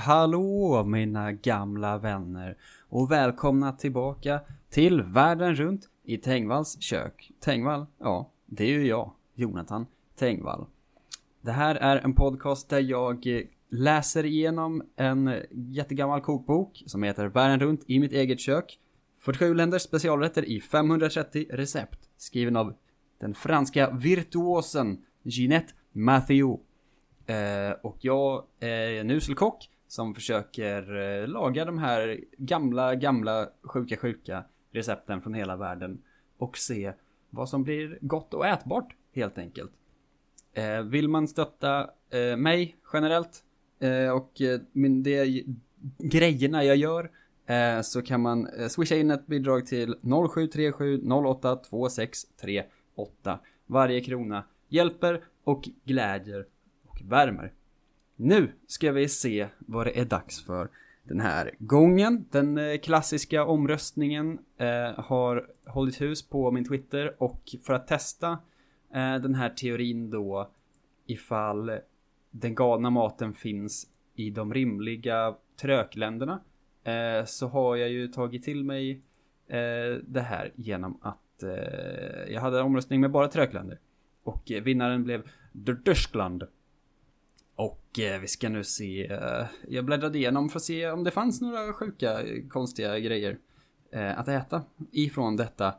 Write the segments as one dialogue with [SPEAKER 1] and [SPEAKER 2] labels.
[SPEAKER 1] hallå mina gamla vänner och välkomna tillbaka till Världen runt i Tengvalls kök. Tengvall, ja, det är ju jag, Jonathan Tengvall. Det här är en podcast där jag eh, läser igenom en jättegammal kokbok som heter Världen runt i mitt eget kök. 47 länders specialrätter i 530 recept. Skriven av den franska virtuosen Ginette Mathieu. Eh, och jag är en usel kock som försöker eh, laga de här gamla, gamla, sjuka, sjuka recepten från hela världen. Och se vad som blir gott och ätbart helt enkelt. Eh, vill man stötta eh, mig generellt och min, det, grejerna jag gör så kan man swisha in ett bidrag till 0737 08 2638. Varje krona hjälper och glädjer och värmer. Nu ska vi se vad det är dags för den här gången. Den eh, klassiska omröstningen eh, har hållit hus på min Twitter och för att testa eh, den här teorin då ifall den galna maten finns i de rimliga trökländerna eh, så har jag ju tagit till mig eh, det här genom att eh, jag hade en omröstning med bara trökländer och vinnaren blev Tyskland. Och eh, vi ska nu se, eh, jag bläddrade igenom för att se om det fanns några sjuka, eh, konstiga grejer eh, att äta ifrån detta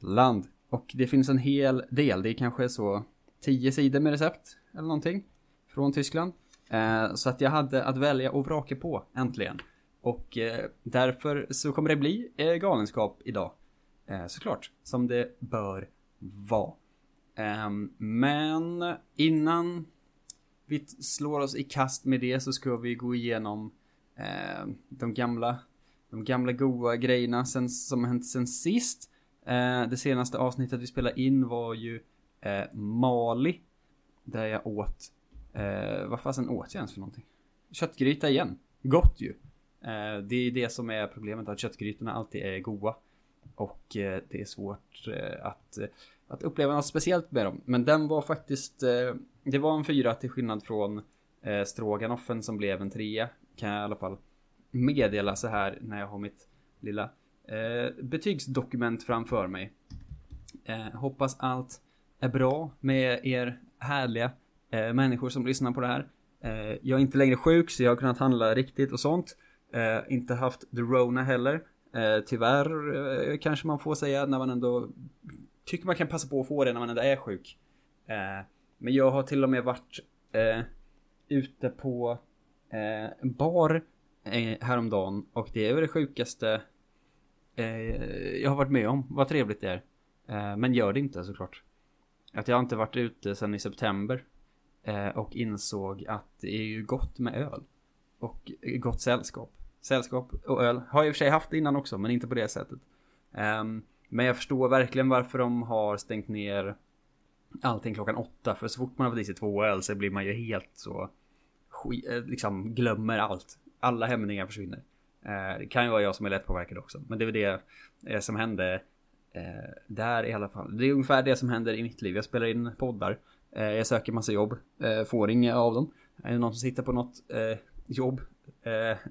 [SPEAKER 1] land. Och det finns en hel del, det är kanske så 10 sidor med recept eller någonting från Tyskland. Eh, så att jag hade att välja och vraka på, äntligen. Och eh, därför så kommer det bli galenskap idag. Såklart, som det bör vara. Ehm, men innan vi slår oss i kast med det så ska vi gå igenom eh, de gamla de gamla goa grejerna sen, som hänt sen sist. Eh, det senaste avsnittet vi spelade in var ju eh, Mali. Där jag åt, eh, vad fasen åt jag ens för någonting? Köttgryta igen. Gott ju. Eh, det är det som är problemet, att köttgrytorna alltid är goa Och eh, det är svårt eh, att, att uppleva något speciellt med dem. Men den var faktiskt, eh, det var en fyra till skillnad från eh, stroganoffen som blev en trea. Kan jag i alla fall meddela så här när jag har mitt lilla eh, betygsdokument framför mig. Eh, hoppas allt är bra med er härliga eh, människor som lyssnar på det här. Eh, jag är inte längre sjuk så jag har kunnat handla riktigt och sånt. Eh, inte haft the Rona heller. Eh, tyvärr eh, kanske man får säga när man ändå tycker man kan passa på att få det när man ändå är sjuk. Eh, men jag har till och med varit eh, ute på eh, en bar eh, häromdagen och det är väl det sjukaste eh, jag har varit med om. Vad trevligt det är. Eh, men gör det inte såklart. Att jag inte varit ute sedan i september eh, och insåg att det är ju gott med öl. Och gott sällskap. Sällskap och öl har jag i och för sig haft innan också, men inte på det sättet. Ehm, men jag förstår verkligen varför de har stängt ner allting klockan åtta. För så fort man har fått i sig två öl så blir man ju helt så... Skit, eh, liksom glömmer allt. Alla hämningar försvinner. Eh, det kan ju vara jag som är lättpåverkad också. Men det är väl det eh, som hände där i alla fall. Det är ungefär det som händer i mitt liv. Jag spelar in poddar. Jag söker massa jobb. Får inga av dem. Är det någon som sitter på något jobb?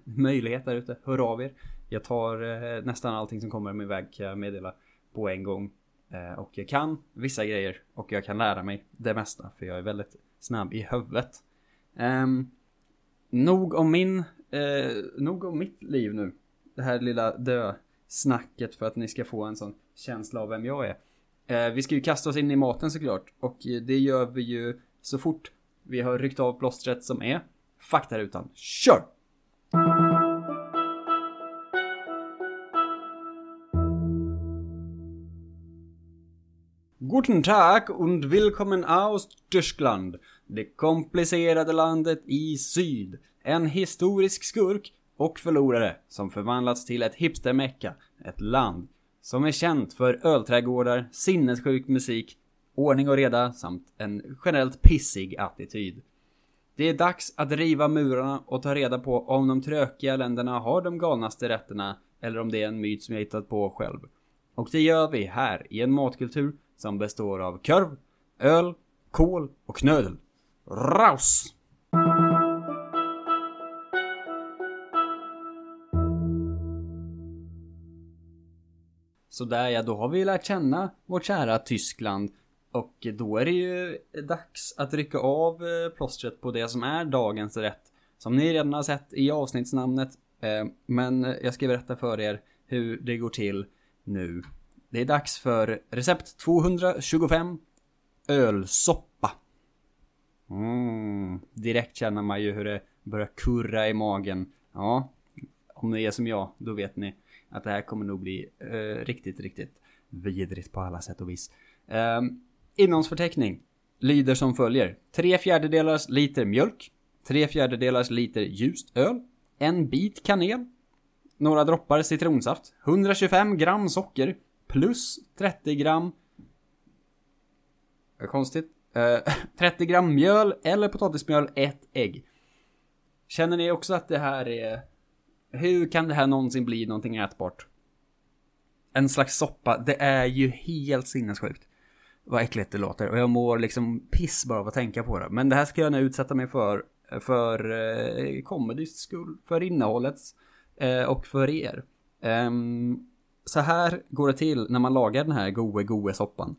[SPEAKER 1] Möjlighet där ute? Hör av er. Jag tar nästan allting som kommer min väg kan jag meddela på en gång. Eh, och jag kan vissa grejer och jag kan lära mig det mesta för jag är väldigt snabb i huvudet. Um, nog om min, eh, nog om mitt liv nu. Det här lilla dö-snacket för att ni ska få en sån känsla av vem jag är. Eh, vi ska ju kasta oss in i maten såklart och det gör vi ju så fort vi har ryckt av plåstret som är faktarutan. Kör! Guten Tag und willkommen aus Tyskland. Det komplicerade landet i syd. En historisk skurk och förlorare som förvandlats till ett hipstermecka. Ett land som är känt för ölträdgårdar, sinnessjuk musik, ordning och reda samt en generellt pissig attityd. Det är dags att riva murarna och ta reda på om de trökiga länderna har de galnaste rätterna eller om det är en myt som jag hittat på själv. Och det gör vi här i en matkultur som består av korv, öl, kål och knödel. Raus! Sådär ja, då har vi lärt känna vårt kära Tyskland. Och då är det ju dags att rycka av eh, plåstret på det som är dagens rätt. Som ni redan har sett i avsnittsnamnet. Eh, men jag ska berätta för er hur det går till nu. Det är dags för recept 225 Ölsoppa. Mm, direkt känner man ju hur det börjar kurra i magen. Ja, om ni är som jag, då vet ni att det här kommer nog bli uh, riktigt, riktigt vidrigt på alla sätt och vis. Um, innehållsförteckning lyder som följer. 3 fjärdedelars liter mjölk, 3 fjärdedelars liter ljust öl, en bit kanel, några droppar citronsaft, 125 gram socker, plus 30 gram... Konstigt. Eh, 30 gram mjöl eller potatismjöl, ett ägg. Känner ni också att det här är... Hur kan det här någonsin bli någonting ätbart? En slags soppa, det är ju helt sinnessjukt. Vad äckligt det låter och jag mår liksom piss bara av att tänka på det. Men det här ska jag nu utsätta mig för, för eh, comedys skull, för innehållets eh, och för er. Um, så här går det till när man lagar den här goe goe soppan.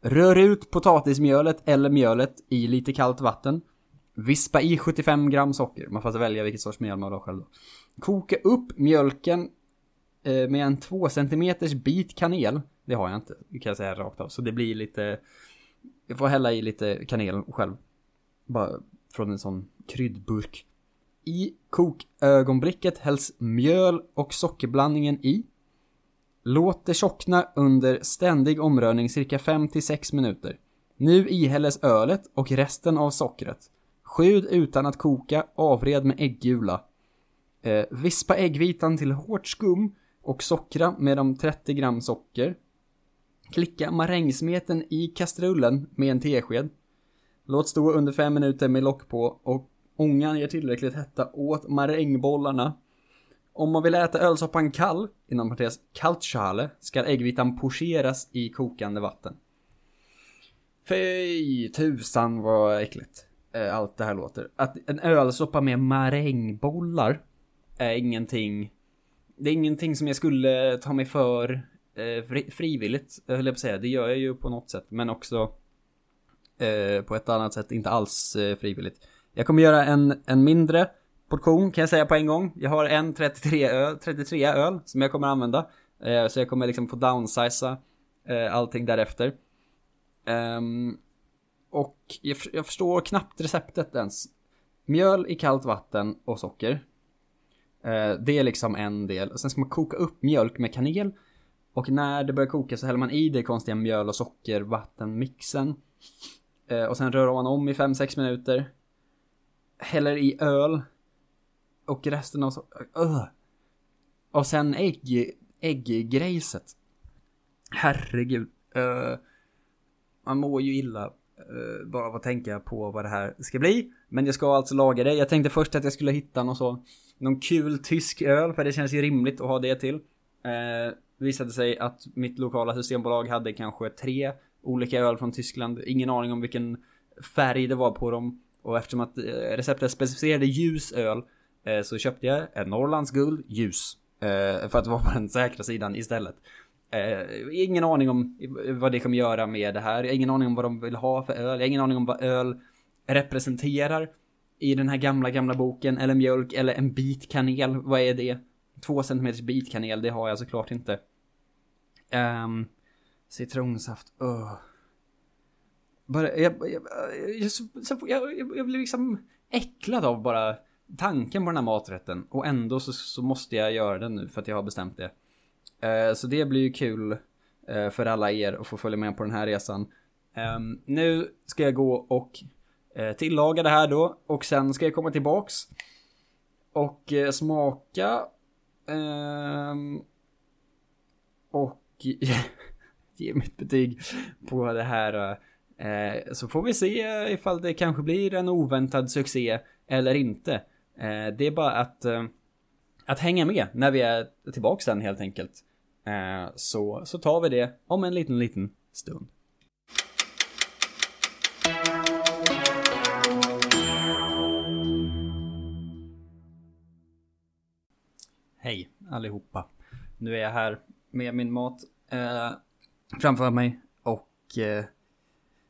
[SPEAKER 1] Rör ut potatismjölet eller mjölet i lite kallt vatten. Vispa i 75 gram socker. Man får alltså välja vilket sorts mjöl man vill ha själv då. Koka upp mjölken eh, med en 2 cm bit kanel. Det har jag inte, kan jag säga rakt av. Så det blir lite... Jag får hälla i lite kanel själv. Bara från en sån kryddburk. I kokögonblicket hälls mjöl och sockerblandningen i. Låt det tjockna under ständig omrörning cirka 5-6 minuter. Nu ihälles ölet och resten av sockret. Skjud utan att koka, avred med äggula. Eh, vispa äggvitan till hårt skum och sockra med de 30 gram socker. Klicka marängsmeten i kastrullen med en tesked. Låt stå under 5 minuter med lock på och ångan ger tillräckligt hetta åt marängbollarna. Om man vill äta ölsoppan kall, inom parentes kaltschale, ska äggvitan pocheras i kokande vatten. Fy tusan vad äckligt eh, allt det här låter. Att en ölsoppa med marängbollar är ingenting. Det är ingenting som jag skulle ta mig för eh, frivilligt, eh, höll jag på att säga. Det gör jag ju på något sätt, men också eh, på ett annat sätt inte alls eh, frivilligt. Jag kommer göra en, en mindre portion kan jag säga på en gång. Jag har en 33 öl, 33 öl som jag kommer använda. Eh, så jag kommer liksom få downsiza eh, allting därefter. Um, och jag, jag, förstår knappt receptet ens. Mjöl i kallt vatten och socker. Eh, det är liksom en del. Och sen ska man koka upp mjölk med kanel. Och när det börjar koka så häller man i det konstiga mjöl och socker vattenmixen. Eh, och sen rör man om i 5-6 minuter. Häller i öl och resten av så... Uh. Och sen ägg... Ägggrejset. Herregud. Uh. Man mår ju illa uh, bara av att tänka på vad det här ska bli. Men jag ska alltså laga det. Jag tänkte först att jag skulle hitta någon så... Någon kul tysk öl, för det känns ju rimligt att ha det till. Uh, visade sig att mitt lokala systembolag hade kanske tre olika öl från Tyskland. Ingen aning om vilken färg det var på dem. Och eftersom att receptet specificerade ljus öl så köpte jag en Norrlands guld ljus. Eh, för att vara på den säkra sidan istället. Eh, ingen aning om vad det kommer göra med det här. Jag har ingen aning om vad de vill ha för öl. Jag har ingen aning om vad öl representerar. I den här gamla, gamla boken. Eller mjölk eller en bit kanel. Vad är det? Två centimeters bit kanel, det har jag såklart inte. Um, citronsaft, uh. Bara, jag, jag, jag, jag, jag, jag blir liksom äcklad av bara tanken på den här maträtten och ändå så, så, måste jag göra den nu för att jag har bestämt det. Eh, så det blir ju kul eh, för alla er att få följa med på den här resan. Eh, nu ska jag gå och eh, tillaga det här då och sen ska jag komma tillbaks och eh, smaka ehm, och ge mitt betyg på det här. Eh, så får vi se ifall det kanske blir en oväntad succé eller inte. Eh, det är bara att, eh, att hänga med när vi är tillbaka sen helt enkelt. Eh, så, så tar vi det om en liten, liten stund. Hej allihopa. Nu är jag här med min mat eh, framför mig och eh,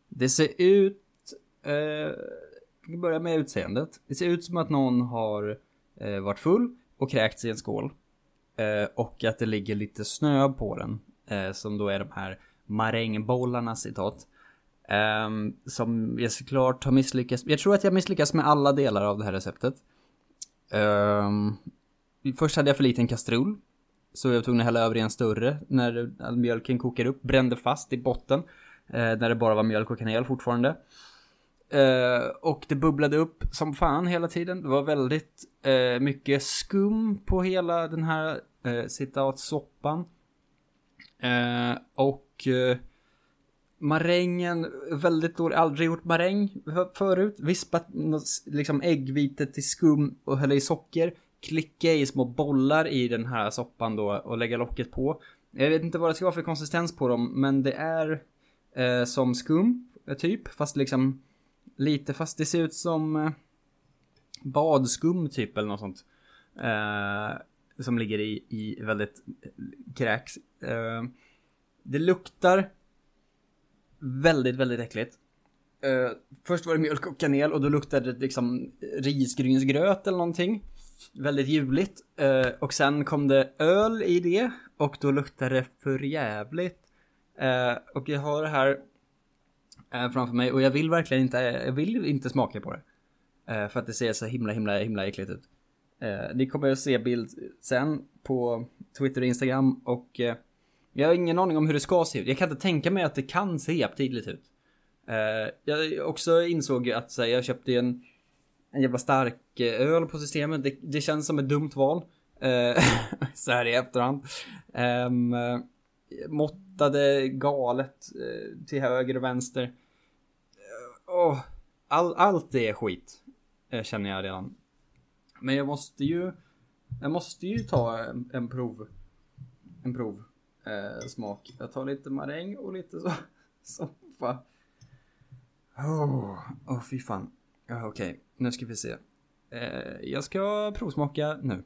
[SPEAKER 1] det ser ut... Eh, vi börjar med utseendet. Det ser ut som att någon har eh, varit full och kräkts i en skål. Eh, och att det ligger lite snö på den. Eh, som då är de här marängbollarna citat. Ehm, som jag såklart har misslyckats. Jag tror att jag misslyckas med alla delar av det här receptet. Ehm, först hade jag för liten kastrull. Så jag var tvungen att hälla över i en större när mjölken kokar upp. Brände fast i botten. Eh, när det bara var mjölk och kanel fortfarande. Uh, och det bubblade upp som fan hela tiden. Det var väldigt uh, mycket skum på hela den här eh, uh, citatsoppan. Och marängen, väldigt dålig, aldrig gjort maräng förut. Vispat liksom äggvite till skum och hälla i socker. Klicka i små bollar i den här soppan då och lägga locket på. Jag vet inte vad det ska vara för konsistens på dem, men det är eh, som skum, typ. Fast liksom lite, fast det ser ut som eh, badskum typ eller något sånt. Eh, som ligger i, i väldigt eh, kräks. Eh, det luktar väldigt, väldigt äckligt. Uh, först var det mjölk och kanel och då luktade det liksom risgrynsgröt eller någonting. Väldigt ljuvligt. Uh, och sen kom det öl i det och då luktade det för jävligt. Uh, och jag har det här Eh, framför mig och jag vill verkligen inte, jag vill inte smaka på det. Eh, för att det ser så himla, himla, himla äckligt ut. Eh, ni kommer att se bild sen på Twitter och Instagram och jag har ingen aning om hur det ska se ut. Jag kan inte tänka mig att det kan se aptitligt ut. Jag också insåg att jag köpte en, en jävla stark öl på systemet. Det, det känns som ett dumt val. Så här i efterhand. Ehm, måttade galet till höger och vänster. Oh, all, allt det är skit. Eh, känner jag redan. Men jag måste ju... Jag måste ju ta en, en prov. En prov eh, smak. Jag tar lite maräng och lite så, soppa. Åh, oh, oh, fy fan. Okej, okay. nu ska vi se. Eh, jag ska provsmaka nu.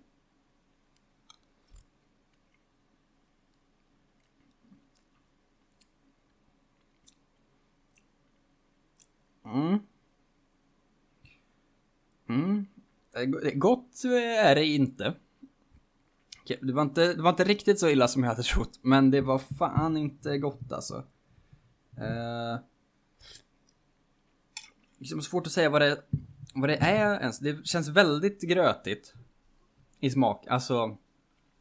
[SPEAKER 1] Mm. Mm. Eh, eh, gott eh, är det inte. Det var, inte, det var inte riktigt så illa som jag hade trott, men det var fan inte gott alltså. Uh, liksom svårt att säga vad det, vad det är ens. Det känns väldigt grötigt i smak. Alltså,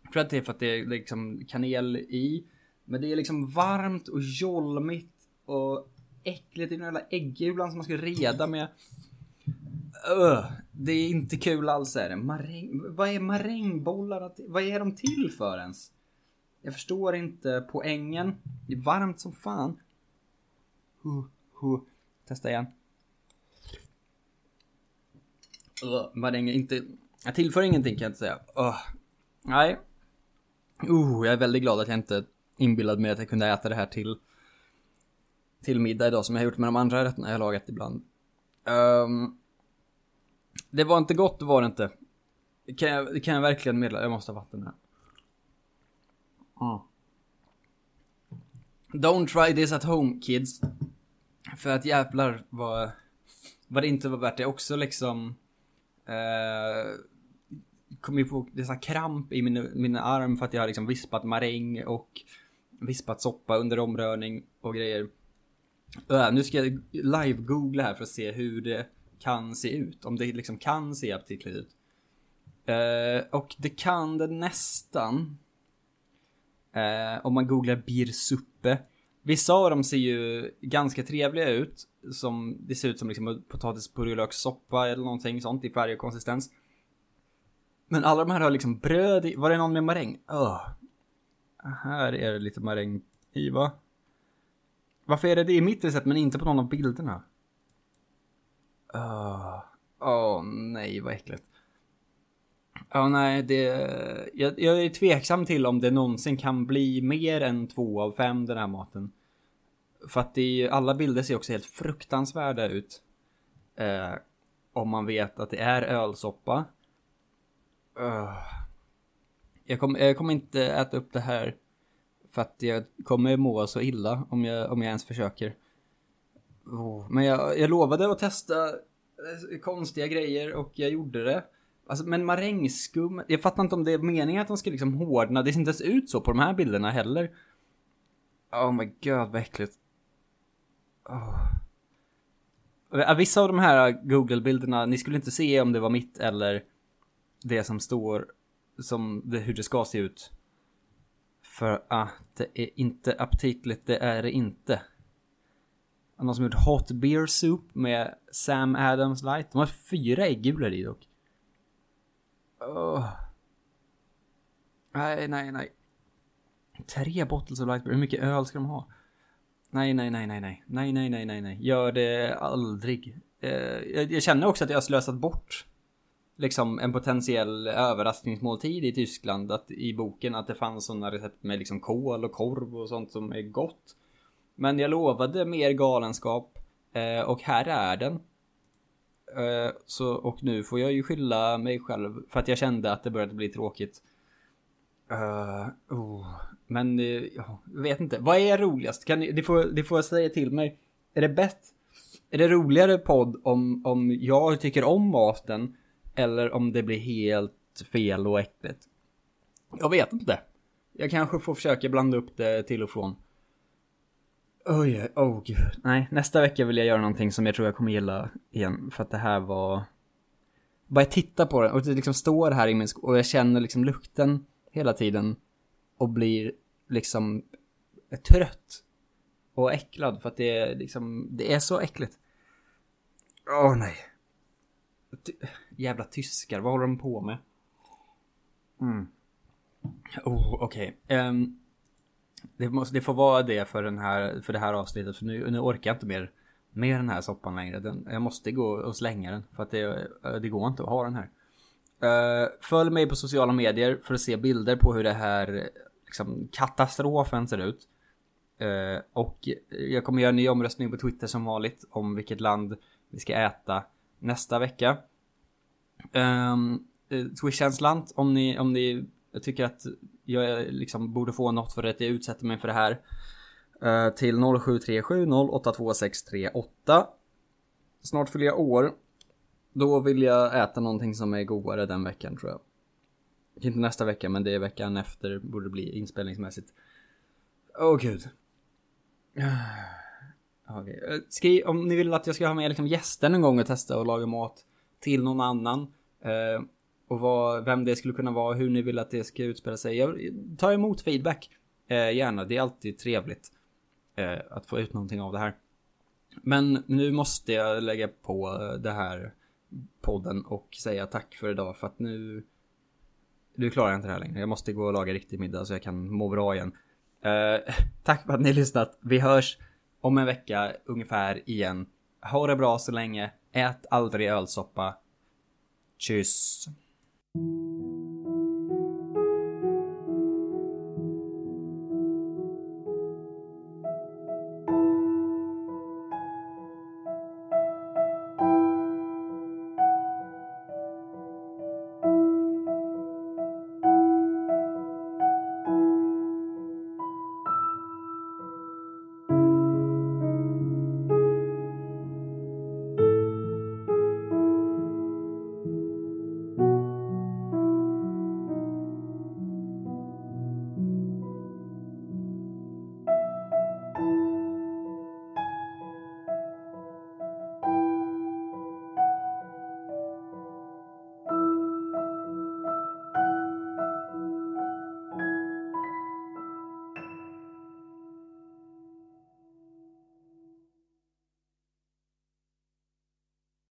[SPEAKER 1] jag tror att det är för att det är liksom kanel i. Men det är liksom varmt och jolmigt och äckligt. Det är en jävla äggula som man ska reda med. Öh, det är inte kul alls är det. Maräng, vad är marängbollar? Vad är de till för ens? Jag förstår inte poängen. Det är varmt som fan. Huh, huh. Testa igen. Öh, uh, maräng är inte... Jag tillför ingenting kan jag inte säga. Uh, nej. Uh, jag är väldigt glad att jag inte inbillade mig att jag kunde äta det här till till middag idag som jag har gjort med de andra rätterna jag har lagat ibland. Um, det var inte gott, det var det inte. Det kan jag, det kan jag verkligen meddela. Jag måste ha vatten här. Mm. Don't try this at home kids. För att jävlar vad, vad det inte var värt det. Också liksom... Eh, kom ju på dessa kramp i min, min arm för att jag har liksom vispat maräng och vispat soppa under omrörning och grejer. Nu ska jag live-googla här för att se hur det kan se ut. Om det liksom kan se aptitligt ut. Uh, och det kan det nästan. Uh, om man googlar birsuppe. Vissa av dem ser ju ganska trevliga ut. Som, det ser ut som liksom potatispurjolökssoppa eller någonting sånt i färg och konsistens. Men alla de här har liksom bröd i. Var det någon med maräng? Uh. Här är det lite maräng i va? Varför är det det i mitt recept men inte på någon av bilderna? Ah. Åh, uh, oh, nej vad äckligt. Ja, nej, det... Jag, jag är tveksam till om det någonsin kan bli mer än två av fem den här maten. För att det, alla bilder ser också helt fruktansvärda ut. Eh, om man vet att det är ölsoppa. Uh, jag, kom, jag kommer inte äta upp det här. För att jag kommer må så illa om jag, om jag ens försöker. Oh, men jag, jag lovade att testa eh, konstiga grejer och jag gjorde det. Alltså, men marängskum, jag fattar inte om det är meningen att de ska liksom hårdna. Det ser inte ens ut så på de här bilderna heller. Oh my god, vad äckligt. Oh. Vissa av de här Google-bilderna, ni skulle inte se om det var mitt eller det som står som det, hur det ska se ut. För att det är inte aptitligt, det är det inte. Någon som gjort Hot Beer Soup med Sam Adams Light. De har fyra äggulor i dock. Oh. Nej, nej, nej. Tre bottles of light beer. Hur mycket öl ska de ha? Nej, nej, nej, nej, nej. Nej, nej, nej, nej, nej. Gör det aldrig. Eh, jag, jag känner också att jag har slösat bort liksom en potentiell överraskningsmåltid i Tyskland. Att, I boken att det fanns sådana recept med liksom kål och korv och sånt som är gott. Men jag lovade mer galenskap. Eh, och här är den. Eh, så, och nu får jag ju skylla mig själv för att jag kände att det började bli tråkigt. Uh, oh. Men uh, jag vet inte. Vad är roligast? Kan ni, det, får, det får säga till mig. Är det bäst? Är det roligare podd om, om jag tycker om maten? Eller om det blir helt fel och äckligt? Jag vet inte. Jag kanske får försöka blanda upp det till och från. Oj, oh gud. Nej, nästa vecka vill jag göra någonting som jag tror jag kommer gilla igen. För att det här var... Bara jag tittar på det och det liksom står här i min sko och jag känner liksom lukten hela tiden. Och blir liksom trött. Och äcklad för att det är liksom, det är så äckligt. Åh oh, nej. Jävla tyskar, vad håller de på med? Mm. Oh, okej. Okay. Um, ehm, det, måste, det får vara det för, den här, för det här avsnittet. För nu, nu orkar jag inte mer med den här soppan längre. Den, jag måste gå och slänga den. För att det, det går inte att ha den här. Uh, följ mig på sociala medier för att se bilder på hur det här liksom, katastrofen ser ut. Uh, och jag kommer göra en ny omröstning på Twitter som vanligt om vilket land vi ska äta nästa vecka. Ehm, eh, um, Swish-känslan om ni, om ni tycker att jag liksom borde få något för att jag utsätter mig för det här. Uh, till 0737 082638. Snart fyller jag år. Då vill jag äta någonting som är godare den veckan tror jag. Inte nästa vecka men det är veckan efter borde det bli inspelningsmässigt. Åh oh, gud. Okay. Eh, skriv om ni vill att jag ska ha med liksom gäster någon gång och testa och laga mat till någon annan. Eh, och vad, vem det skulle kunna vara, hur ni vill att det ska utspela sig. Jag tar emot feedback. Eh, gärna, det är alltid trevligt eh, att få ut någonting av det här. Men nu måste jag lägga på eh, det här podden och säga tack för idag för att nu nu klarar jag inte det här längre. Jag måste gå och laga riktig middag så jag kan må bra igen. Eh, tack för att ni har lyssnat. Vi hörs om en vecka ungefär igen. Ha det bra så länge. Ät aldrig ölsoppa. Tschüss. Thank you.